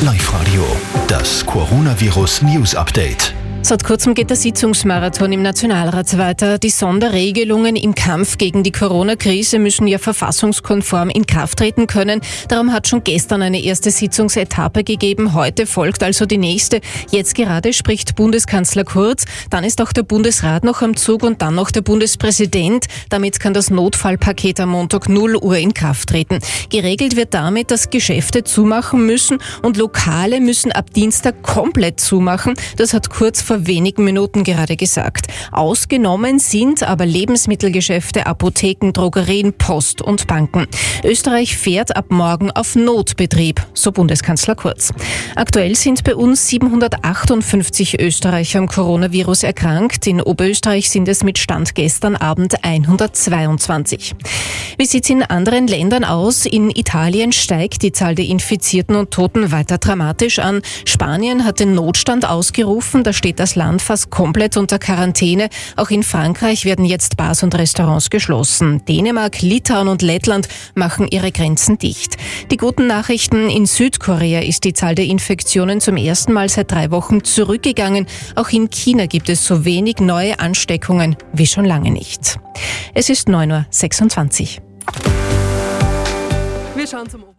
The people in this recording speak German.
Live Radio, das Coronavirus News Update. Seit kurzem geht der Sitzungsmarathon im Nationalrat weiter. Die Sonderregelungen im Kampf gegen die Corona-Krise müssen ja verfassungskonform in Kraft treten können. Darum hat schon gestern eine erste Sitzungsetappe gegeben. Heute folgt also die nächste. Jetzt gerade spricht Bundeskanzler Kurz. Dann ist auch der Bundesrat noch am Zug und dann noch der Bundespräsident. Damit kann das Notfallpaket am Montag 0 Uhr in Kraft treten. Geregelt wird damit, dass Geschäfte zumachen müssen und Lokale müssen ab Dienstag komplett zumachen. Das hat Kurz vor wenigen Minuten gerade gesagt. Ausgenommen sind aber Lebensmittelgeschäfte, Apotheken, Drogerien, Post und Banken. Österreich fährt ab morgen auf Notbetrieb, so Bundeskanzler Kurz. Aktuell sind bei uns 758 Österreicher am Coronavirus erkrankt. In Oberösterreich sind es mit Stand gestern Abend 122. Wie sieht es in anderen Ländern aus? In Italien steigt die Zahl der Infizierten und Toten weiter dramatisch an. Spanien hat den Notstand ausgerufen. Da steht das Land fast komplett unter Quarantäne. Auch in Frankreich werden jetzt Bars und Restaurants geschlossen. Dänemark, Litauen und Lettland machen ihre Grenzen dicht. Die guten Nachrichten in Südkorea ist die Zahl der Infektionen zum ersten Mal seit drei Wochen zurückgegangen. Auch in China gibt es so wenig neue Ansteckungen wie schon lange nicht. Es ist 9.26 Uhr. yaşantım oldu.